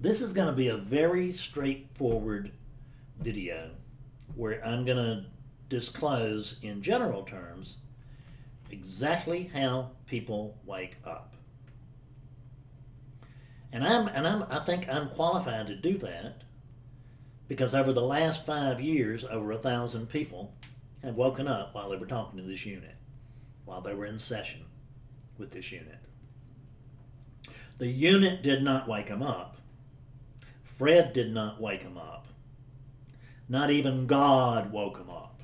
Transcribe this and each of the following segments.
this is going to be a very straightforward video where I'm going to disclose in general terms exactly how people wake up. And I'm and I'm I think I'm qualified to do that because over the last five years, over a thousand people have woken up while they were talking to this unit, while they were in session with this unit. The unit did not wake them up. Fred did not wake him up. Not even God woke him up.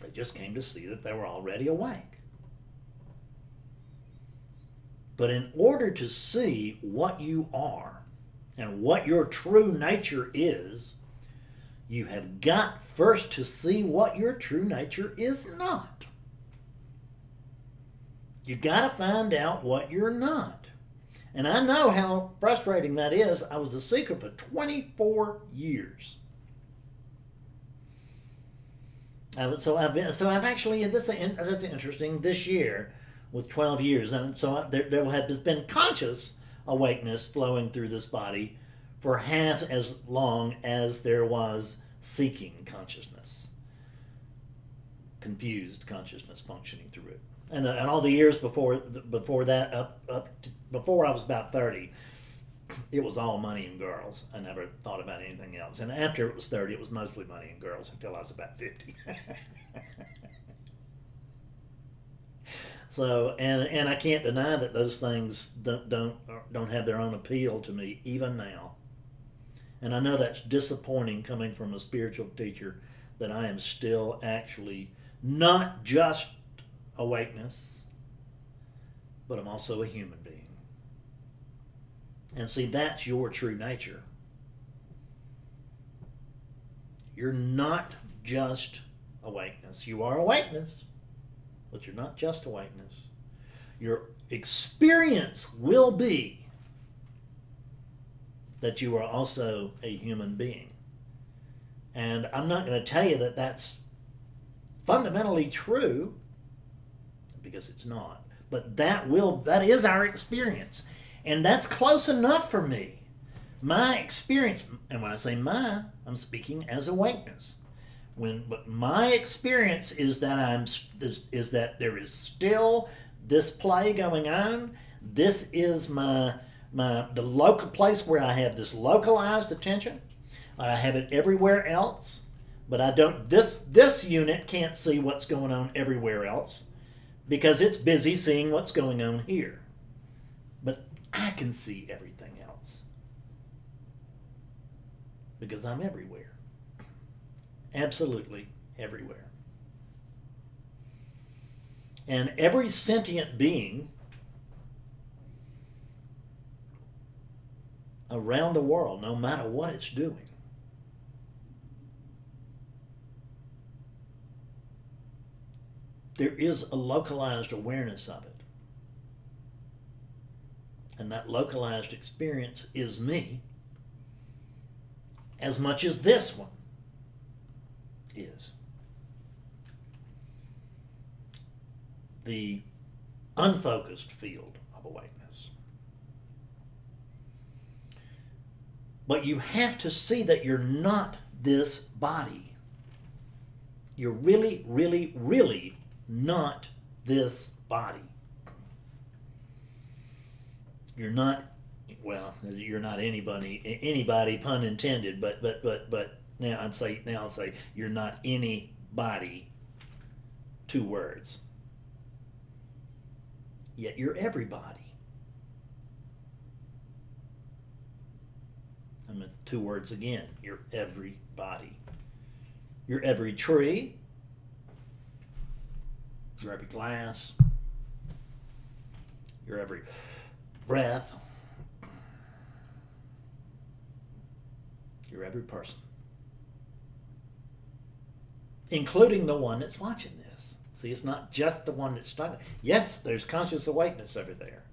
They just came to see that they were already awake. But in order to see what you are and what your true nature is, you have got first to see what your true nature is not. You got to find out what you're not. And I know how frustrating that is. I was a seeker for 24 years. so I've been, so I've actually this that's interesting this year with 12 years and so there, there has been conscious awakeness flowing through this body for half as long as there was seeking consciousness confused consciousness functioning through it and, uh, and all the years before before that up up to, before I was about 30 it was all money and girls. I never thought about anything else. And after it was 30, it was mostly money and girls until I was about 50. so, and and I can't deny that those things don't don't don't have their own appeal to me even now. And I know that's disappointing coming from a spiritual teacher that I am still actually not just awakeness, but I'm also a human being. And see, that's your true nature. You're not just awakeness. You are awakeness, but you're not just awakeness. Your experience will be that you are also a human being. And I'm not going to tell you that that's fundamentally true because it's not. But that will that is our experience. And that's close enough for me. My experience, and when I say my, I'm speaking as awakeness. When but my experience is that I'm is, is that there is still this play going on. This is my my the local place where I have this localized attention. I have it everywhere else, but I don't this this unit can't see what's going on everywhere else because it's busy seeing what's going on here. I can see everything else because I'm everywhere. Absolutely everywhere. And every sentient being around the world, no matter what it's doing, there is a localized awareness of it and that localized experience is me as much as this one is. The unfocused field of awakeness. But you have to see that you're not this body. You're really, really, really not this body you're not well you're not anybody anybody pun intended but but but but now i'd say now i'd say you're not anybody two words yet you're everybody I mean, two words again. You're everybody. You're every tree. You're every glass. You're every breath, you're every person, including the one that's watching this. See, it's not just the one that's stuck. Yes, there's conscious awakeness over there.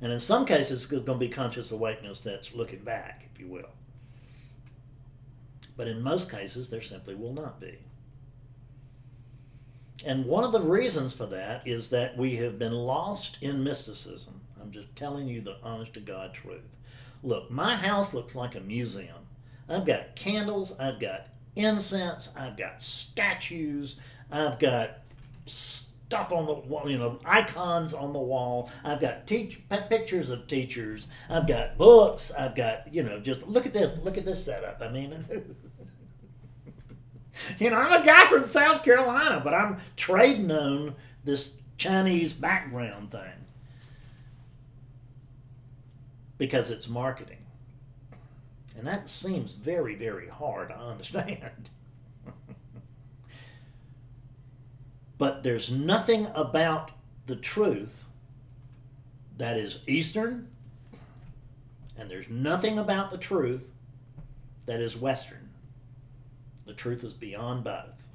And in some cases, it's going to be conscious awakeness that's looking back, if you will. But in most cases, there simply will not be. And one of the reasons for that is that we have been lost in mysticism I'm just telling you the honest to God truth. Look, my house looks like a museum. I've got candles, I've got incense, I've got statues, I've got stuff on the wall, you know, icons on the wall. I've got teach pictures of teachers. I've got books. I've got, you know, just look at this, look at this setup. I mean, you know, I'm a guy from South Carolina, but I'm trading on this Chinese background thing because it's marketing. And that seems very, very hard, I understand. but there's nothing about the truth that is Eastern, and there's nothing about the truth that is Western. The truth is beyond both.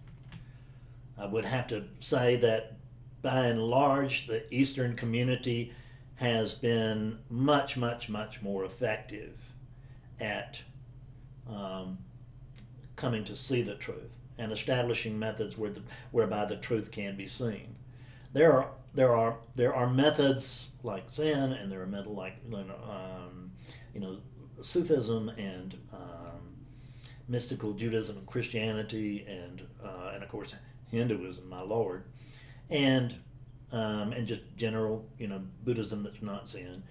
I would have to say that by and large, the Eastern community has been much, much, much more effective at um, coming to see the truth and establishing methods where the, whereby the truth can be seen. There are there are there are methods like Zen, and there are methods like um, you know Sufism and um, mystical Judaism and Christianity, and uh, and of course Hinduism, my lord, and um, and just general you know Buddhism that's not Zen.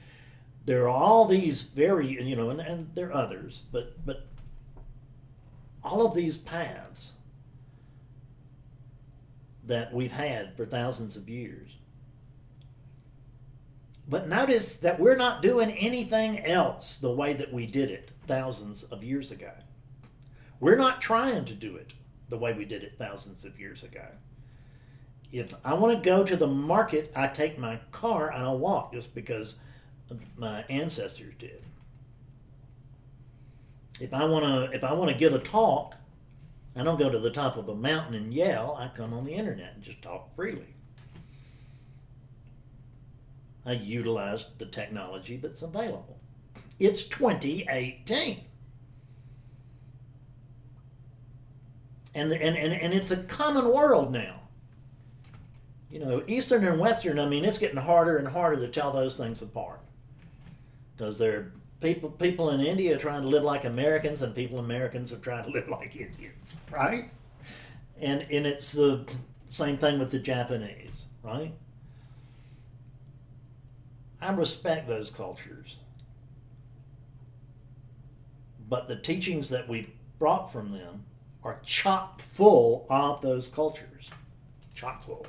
There are all these very you know, and, and there are others, but but all of these paths that we've had for thousands of years. But notice that we're not doing anything else the way that we did it thousands of years ago. We're not trying to do it the way we did it thousands of years ago. If I want to go to the market, I take my car I walk just because my ancestors did. If I want to if I want to give a talk, I don't go to the top of a mountain and yell. I come on the internet and just talk freely. I utilize the technology that's available. It's 2018. And, and, and, and it's a common world now. You know, Eastern and Western, I mean, it's getting harder and harder to tell those things apart. Because there are people people in India trying to live like Americans, and people Americans are trying to live like Indians, right? And and it's the same thing with the Japanese, right? I respect those cultures, but the teachings that we've brought from them are chock full of those cultures, chock full.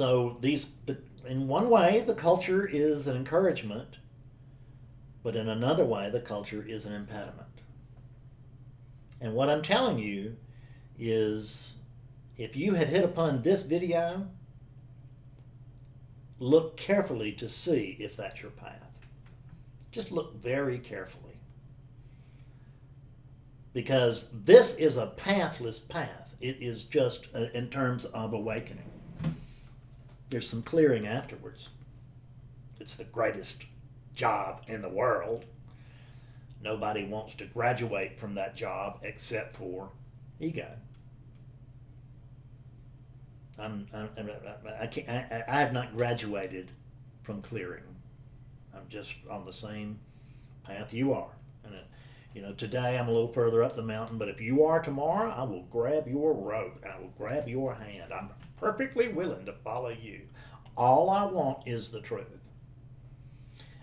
So these the in one way, the culture is an encouragement, but in another way, the culture is an impediment. And what I'm telling you is if you have hit upon this video, look carefully to see if that's your path. Just look very carefully. Because this is a pathless path. It is just uh, in terms of awakening. There's some clearing afterwards. It's the greatest job in the world. Nobody wants to graduate from that job except for ego. I'm, I'm, I, can't, I, I have not graduated from clearing. I'm just on the same path you are. And it, you know, today I'm a little further up the mountain, but if you are tomorrow, I will grab your rope. I will grab your hand. I'm perfectly willing to follow you. All I want is the truth.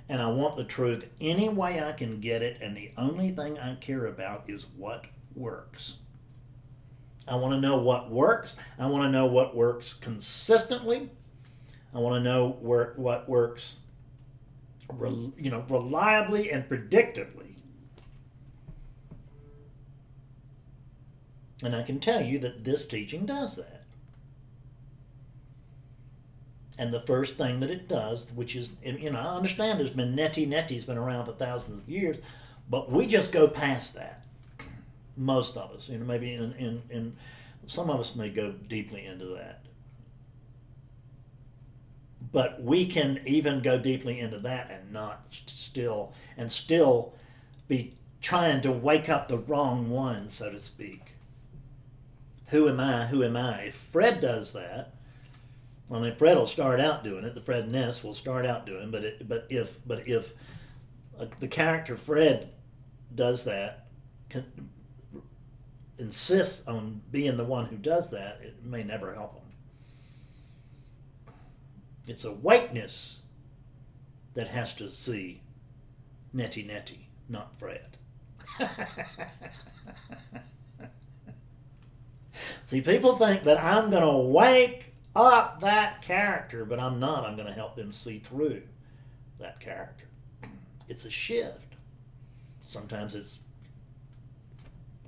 And I want the truth any way I can get it, and the only thing I care about is what works. I want to know what works. I want to know what works consistently. I want to know where, what works you know, reliably and predictably. And I can tell you that this teaching does that. And the first thing that it does, which is, you know, I understand there's been neti neti's been around for thousands of years, but we just go past that. Most of us, you know, maybe in, in, in some of us may go deeply into that. But we can even go deeply into that and not still, and still be trying to wake up the wrong one, so to speak. Who am I? Who am I? If Fred does that, I mean, Fred will start out doing it. The Fred Ness will start out doing, but it, but if but if uh, the character Fred does that, can, insists on being the one who does that, it may never help him. It's a whiteness that has to see neti neti, not Fred. see, people think that I'm going to wake up that character, but I'm not. I'm going to help them see through that character. It's a shift. Sometimes it's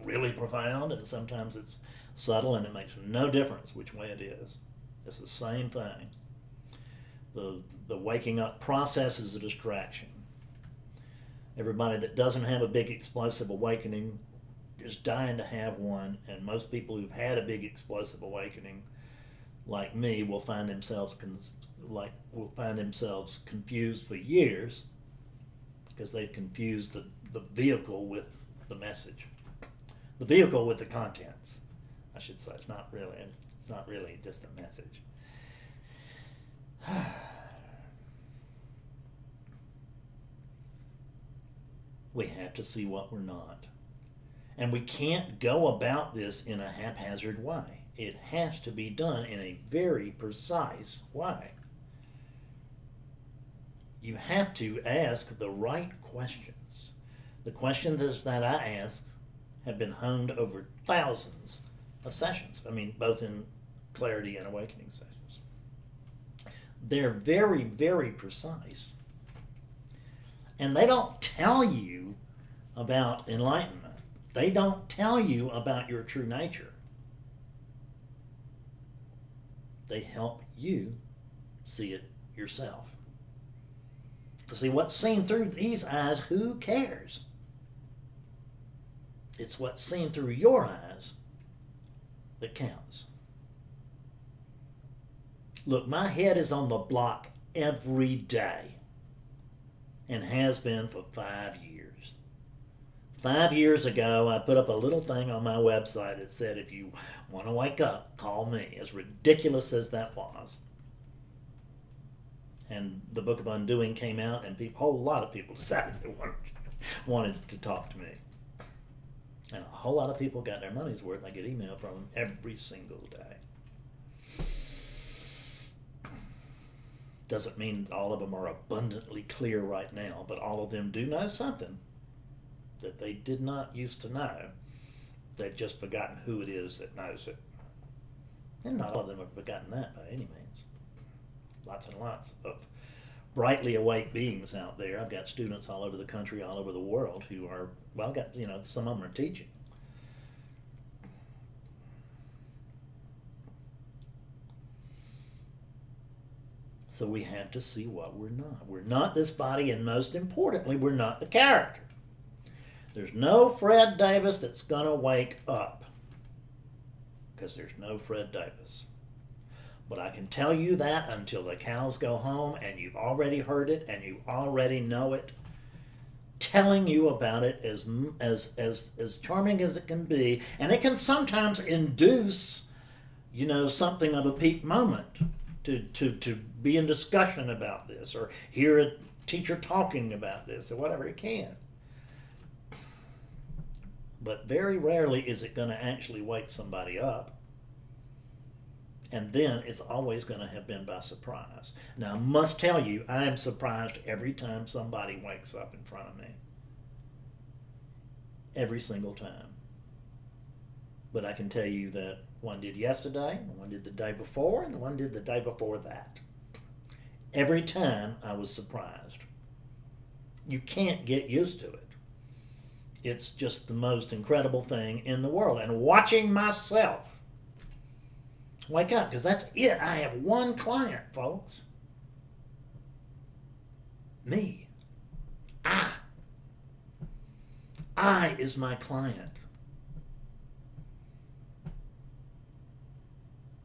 really profound, and sometimes it's subtle, and it makes no difference which way it is. It's the same thing. The, the waking up process is a distraction. Everybody that doesn't have a big explosive awakening is dying to have one, and most people who've had a big explosive awakening, like me, will find themselves cons- like will find themselves confused for years because they've confused the, the vehicle with the message, the vehicle with the contents. I should say it's not really it's not really just a message. we have to see what we're not. And we can't go about this in a haphazard way. It has to be done in a very precise way. You have to ask the right questions. The questions that I ask have been honed over thousands of sessions. I mean, both in clarity and awakening sessions. They're very, very precise. And they don't tell you about enlightenment. They don't tell you about your true nature. They help you see it yourself. See, what's seen through these eyes, who cares? It's what's seen through your eyes that counts. Look, my head is on the block every day and has been for five years. Five years ago, I put up a little thing on my website that said, if you want to wake up, call me. As ridiculous as that was. And the Book of Undoing came out, and a whole lot of people decided they wanted, wanted to talk to me. And a whole lot of people got their money's worth. I get email from them every single day. Doesn't mean all of them are abundantly clear right now, but all of them do know something that they did not used to know. They've just forgotten who it is that knows it. And not all of them have forgotten that by any means. Lots and lots of brightly awake beings out there. I've got students all over the country, all over the world who are, well, I've got, you know, some of them are teaching. So we have to see what we're not. We're not this body, and most importantly, we're not the character. There's no Fred Davis that's going to wake up because there's no Fred Davis. But I can tell you that until the cows go home and you've already heard it and you already know it. Telling you about it as, as, as, as charming as it can be, and it can sometimes induce, you know, something of a peak moment to, to, to be in discussion about this or hear a teacher talking about this or whatever it can but very rarely is it going to actually wake somebody up. And then it's always going to have been by surprise. Now, I must tell you, I am surprised every time somebody wakes up in front of me. Every single time. But I can tell you that one did yesterday, one did the day before, and one did the day before that. Every time I was surprised. You can't get used to it it's just the most incredible thing in the world. And watching myself wake up, because that's it. I have one client, folks. Me. I. I is my client.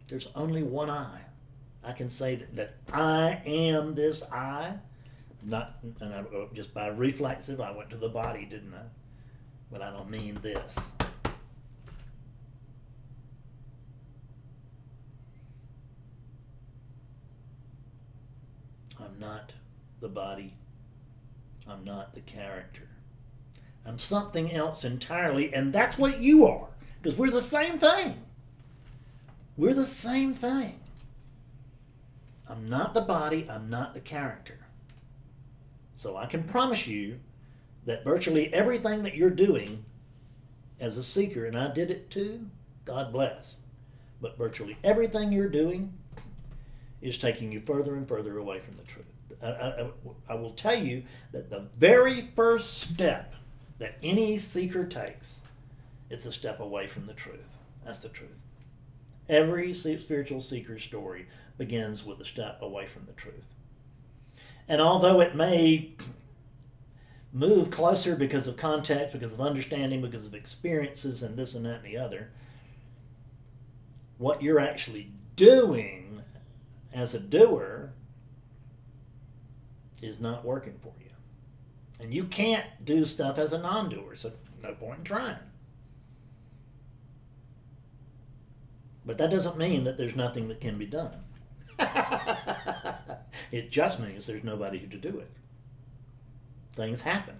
There's only one I. I can say that, that I am this I. Not, and I, uh, just by reflexive, I went to the body, didn't I? But I don't mean this. I'm not the body. I'm not the character. I'm something else entirely, and that's what you are, because we're the same thing. We're the same thing. I'm not the body, I'm not the character. So I can promise you that virtually everything that you're doing as a seeker, and I did it too, God bless, but virtually everything you're doing is taking you further and further away from the truth. I, I, I will tell you that the very first step that any seeker takes, it's a step away from the truth. That's the truth. Every spiritual seeker story begins with a step away from the truth. And although it may move closer because of context, because of understanding, because of experiences, and this and that and the other, what you're actually doing as a doer is not working for you. And you can't do stuff as a non doer, so no point in trying. But that doesn't mean that there's nothing that can be done. it just means there's nobody to do it. Things happen.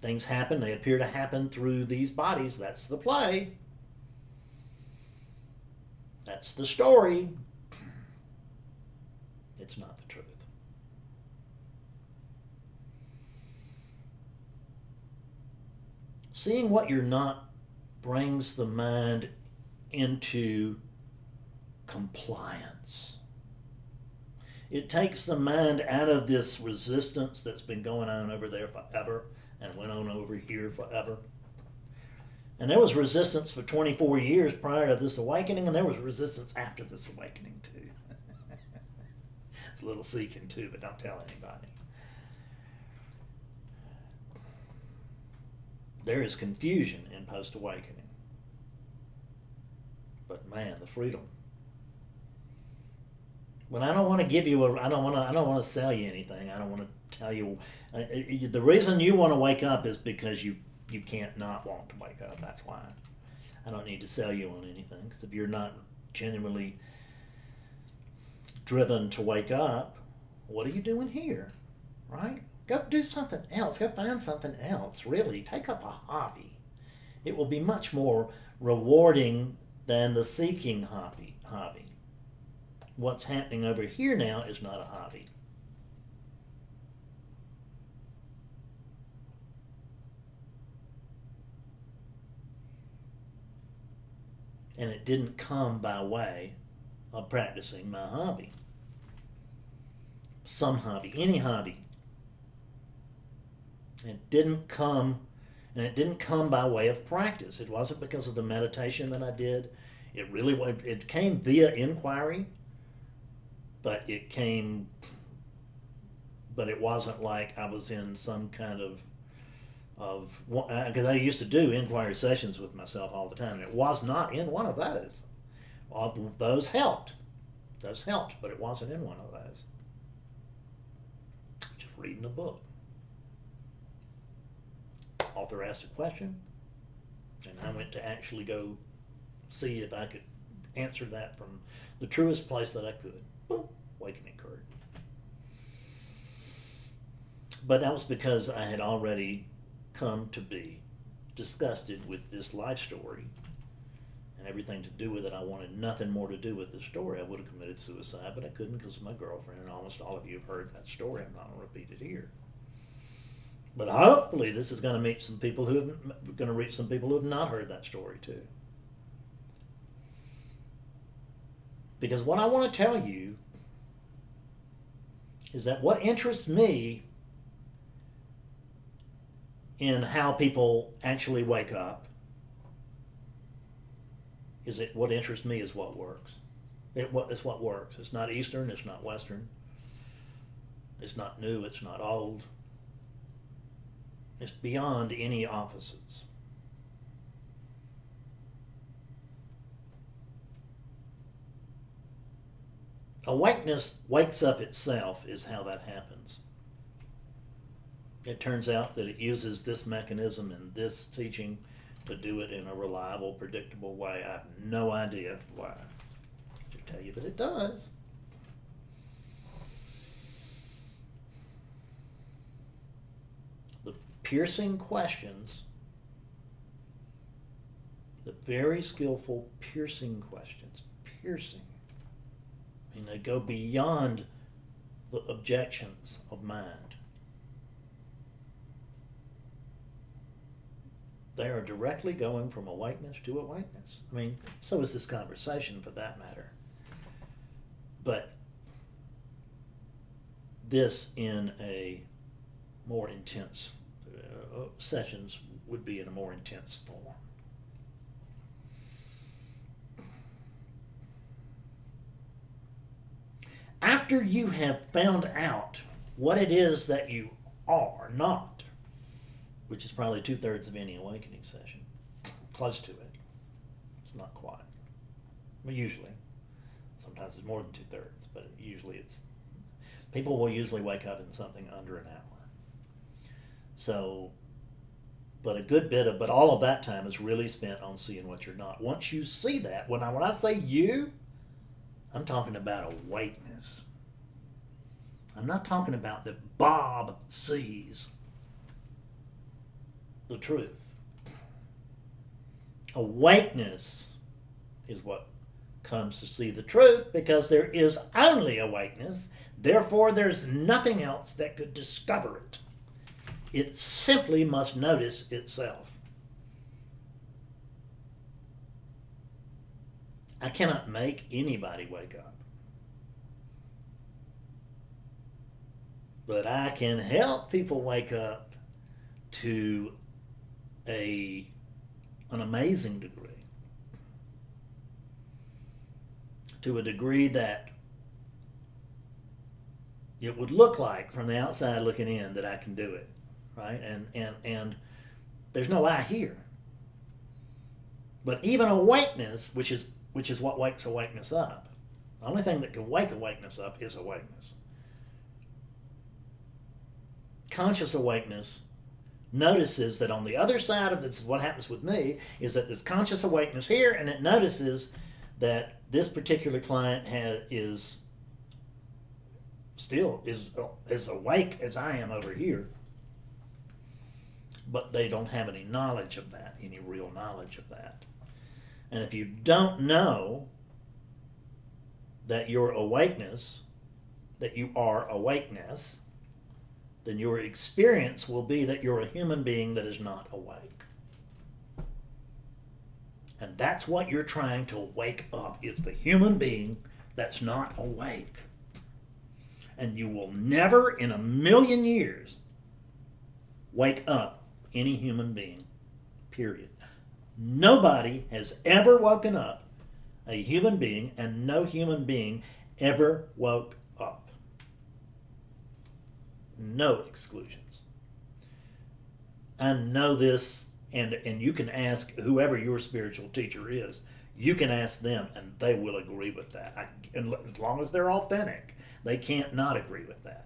Things happen, they appear to happen through these bodies. That's the play. That's the story. It's not the truth. Seeing what you're not brings the mind into compliance. It takes the mind out of this resistance that's been going on over there forever and went on over here forever. And there was resistance for 24 years prior to this awakening, and there was resistance after this awakening, too. it's a little seeking, too, but don't tell anybody. There is confusion in post awakening. But man, the freedom. When I don't want to give you a, I don't want to, I don't want to sell you anything. I don't want to tell you. Uh, the reason you want to wake up is because you you can't not want to wake up. That's why. I don't need to sell you on anything because if you're not genuinely driven to wake up, what are you doing here? Right? Go do something else. Go find something else. Really, take up a hobby. It will be much more rewarding than the seeking hobby. Hobby. What's happening over here now is not a hobby. And it didn't come by way of practicing my hobby. Some hobby, any hobby. It didn't come and it didn't come by way of practice. It wasn't because of the meditation that I did. It really it came via inquiry, but it came but it wasn't like I was in some kind of of because I used to do inquiry sessions with myself all the time, and it was not in one of those. All those helped, those helped, but it wasn't in one of those. Just reading a book. Author asked a question, and I went to actually go see if I could answer that from the truest place that I could. Boom, awakening occurred. But that was because I had already come to be disgusted with this life story and everything to do with it. I wanted nothing more to do with the story. I would have committed suicide, but I couldn't because of my girlfriend, and almost all of you have heard that story. I'm not going to repeat it here. But hopefully, this is going to meet some people who have going to reach some people who have not heard that story too. Because what I want to tell you is that what interests me in how people actually wake up is it what interests me is what works. It what it's what works. It's not Eastern. It's not Western. It's not new. It's not old. It's beyond any opposites. awakeness wakes up itself, is how that happens. It turns out that it uses this mechanism and this teaching to do it in a reliable, predictable way. I have no idea why. To tell you that it does. The piercing questions, the very skillful piercing questions, piercing they go beyond the objections of mind. They are directly going from awakeness to awakeness. I mean, so is this conversation for that matter. But this in a more intense uh, sessions would be in a more intense form. After you have found out what it is that you are not, which is probably two thirds of any awakening session, close to it. It's not quite. But usually, sometimes it's more than two thirds, but usually it's people will usually wake up in something under an hour. So, but a good bit of, but all of that time is really spent on seeing what you're not. Once you see that, when I when I say you, I'm talking about awakeness. I'm not talking about that Bob sees the truth. Awakeness is what comes to see the truth because there is only awakeness Therefore, there's nothing else that could discover it. It simply must notice itself. I cannot make anybody wake up. But I can help people wake up to a an amazing degree. To a degree that it would look like from the outside looking in that I can do it, right? And and and there's no I here. But even awakeness, which is which is what wakes awakeness up, the only thing that can wake awakeness up is awakeness. Conscious awakeness notices that on the other side of this is what happens with me is that there's conscious awakeness here and it notices that this particular client has is still is as awake as I am over here. But they don't have any knowledge of that, any real knowledge of that. And if you don't know that your awakeness, that you are awakeness, then your experience will be that you're a human being that is not awake. And that's what you're trying to wake up is the human being that's not awake and you will never in a million years wake up any human being. Period. Nobody has ever woken up a human being, and no human being ever woke. No exclusions. I know this, and, and you can ask whoever your spiritual teacher is, you can ask them, and they will agree with that. I, as long as they're authentic. They can't not agree with that.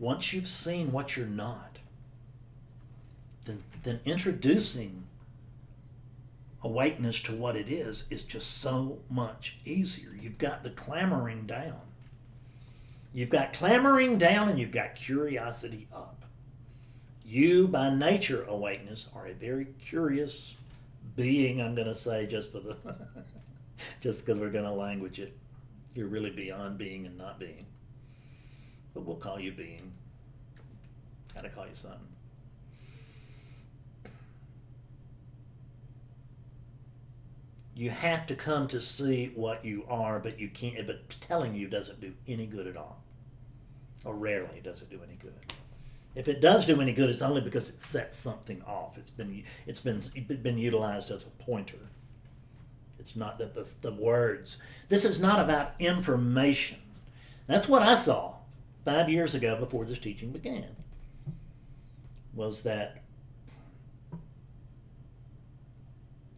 Once you've seen what you're not, then, then introducing awakeness to what it is is just so much easier. You've got the clamoring down. You've got clamoring down and you've got curiosity up. You, by nature, awakeness, are a very curious being, I'm going to say, just for the, just because we're going to language it. You're really beyond being and not being. But we'll call you being. Gotta call you something. You have to come to see what you are, but you can't. But telling you doesn't do any good at all, or rarely does it do any good. If it does do any good, it's only because it sets something off. It's been it's been been utilized as a pointer. It's not that the, the words. This is not about information. That's what I saw five years ago before this teaching began. Was that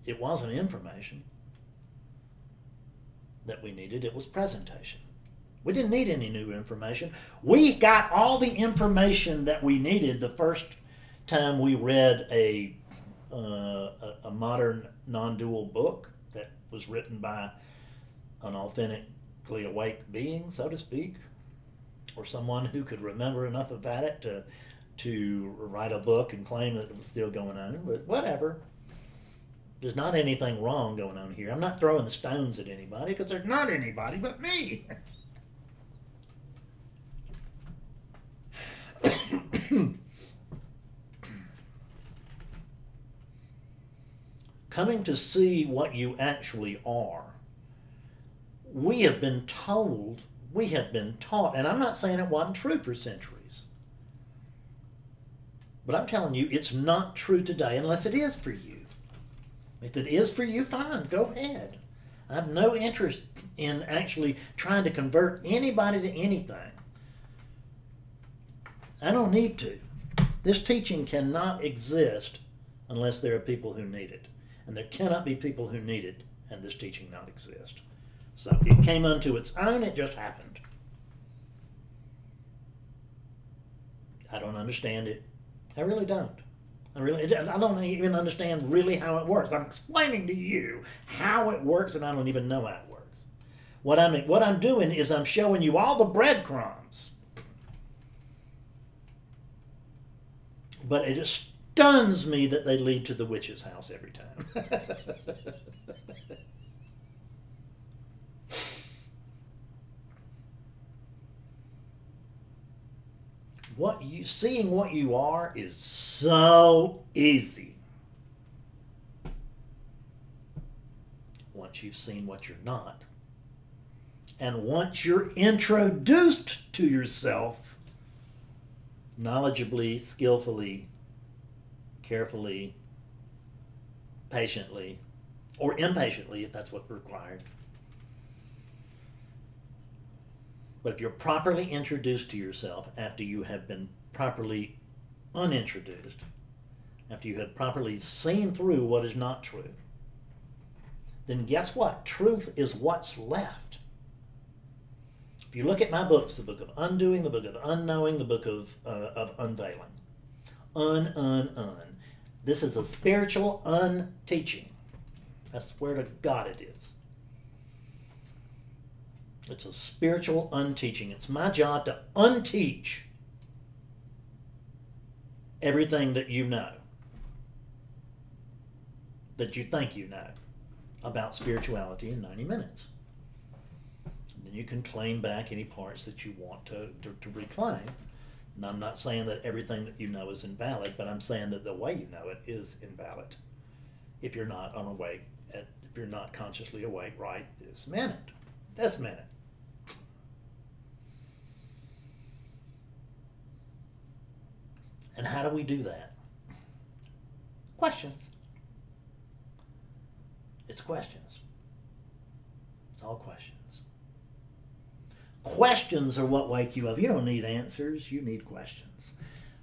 it wasn't information that we needed, it was presentation. We didn't need any new information. We got all the information that we needed the first time we read a, uh, a, modern non dual book that was written by an authentically awake being, so to speak, or someone who could remember enough about it to to write a book and claim that it was still going on. But whatever. There's not anything wrong going on here. I'm not throwing stones at anybody because there's not anybody but me. Coming to see what you actually are. We have been told, we have been taught, and I'm not saying it wasn't true for centuries. But I'm telling you, it's not true today unless it is for you. If it is for you, fine, go ahead. I have no interest in actually trying to convert anybody to anything. I don't need to. This teaching cannot exist unless there are people who need it. And there cannot be people who need it and this teaching not exist. So it came unto its own, it just happened. I don't understand it. I really don't. I really, I don't even understand really how it works. I'm explaining to you how it works, and I don't even know how it works. What I'm, what I'm doing is I'm showing you all the breadcrumbs. But it just stuns me that they lead to the witch's house every time. what you seeing what you are is so easy. Once you've seen what you're not, and once you're introduced to yourself knowledgeably, skillfully, carefully, patiently, or impatiently if that's what's required But if you're properly introduced to yourself after you have been properly unintroduced, after you have properly seen through what is not true, then guess what? Truth is what's left. If you look at my books, the book of undoing, the book of unknowing, the book of, uh, of unveiling, un, un, un. This is a spiritual unteaching. That's where to God it is. It's a spiritual unteaching. It's my job to unteach everything that you know, that you think you know about spirituality in 90 minutes. And then you can claim back any parts that you want to, to, to reclaim. And I'm not saying that everything that you know is invalid, but I'm saying that the way you know it is invalid if you're not on awake, at, if you're not consciously awake right this minute. This minute. And how do we do that? Questions. It's questions. It's all questions. Questions are what wake you up. You don't need answers, you need questions.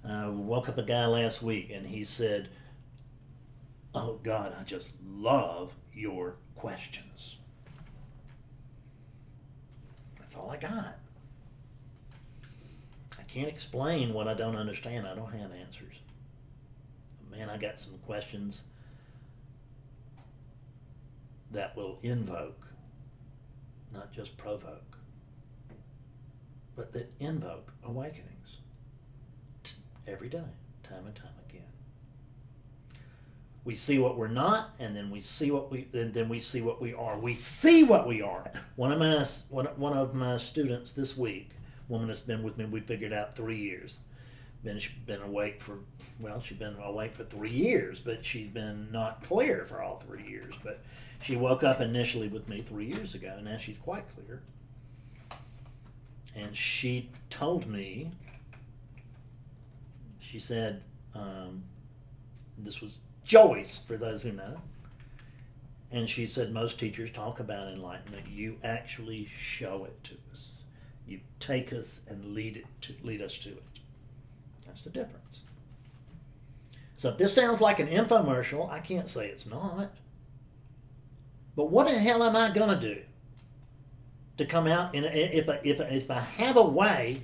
Uh, woke up a guy last week and he said, Oh God, I just love your questions. That's all I got can't explain what I don't understand. I don't have answers. Man, I got some questions that will invoke, not just provoke, but that invoke awakenings every day, time and time again. We see what we're not, and then we see what we, and then we see what we are. We see what we are. One of my one, one of my students this week woman that's been with me, we figured out three years. Been she's been awake for well, she's been awake for three years, but she's been not clear for all three years. But she woke up initially with me three years ago. And now she's quite clear, and she told me. She said, um, "This was Joyce for those who know." And she said most teachers talk about enlightenment. You actually show it to us. You take us and lead it to lead us to it. That's the difference. So if this sounds like an infomercial, I can't say it's not. But what the hell am I gonna do to come out and if I, if if I have a way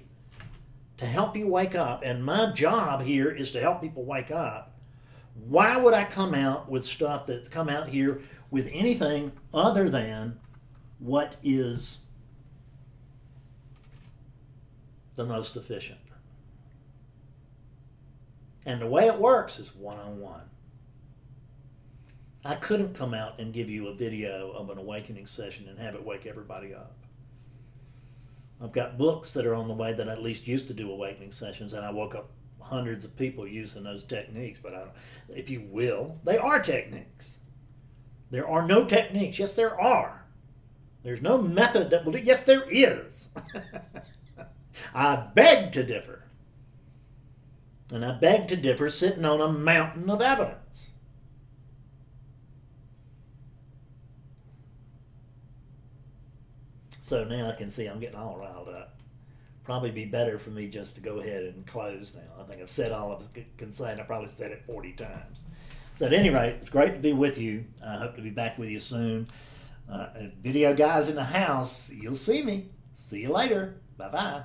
to help you wake up, and my job here is to help people wake up, why would I come out with stuff that come out here with anything other than what is the most efficient. And the way it works is one on one. I couldn't come out and give you a video of an awakening session and have it wake everybody up. I've got books that are on the way that I at least used to do awakening sessions, and I woke up hundreds of people using those techniques. But I don't, if you will, they are techniques. There are no techniques. Yes, there are. There's no method that will do. Yes, there is. I beg to differ. And I beg to differ sitting on a mountain of evidence. So now I can see I'm getting all riled up. Probably be better for me just to go ahead and close now. I think I've said all I can say, and I probably said it 40 times. So at any rate, it's great to be with you. I hope to be back with you soon. Uh, video guys in the house, you'll see me. See you later. Bye bye.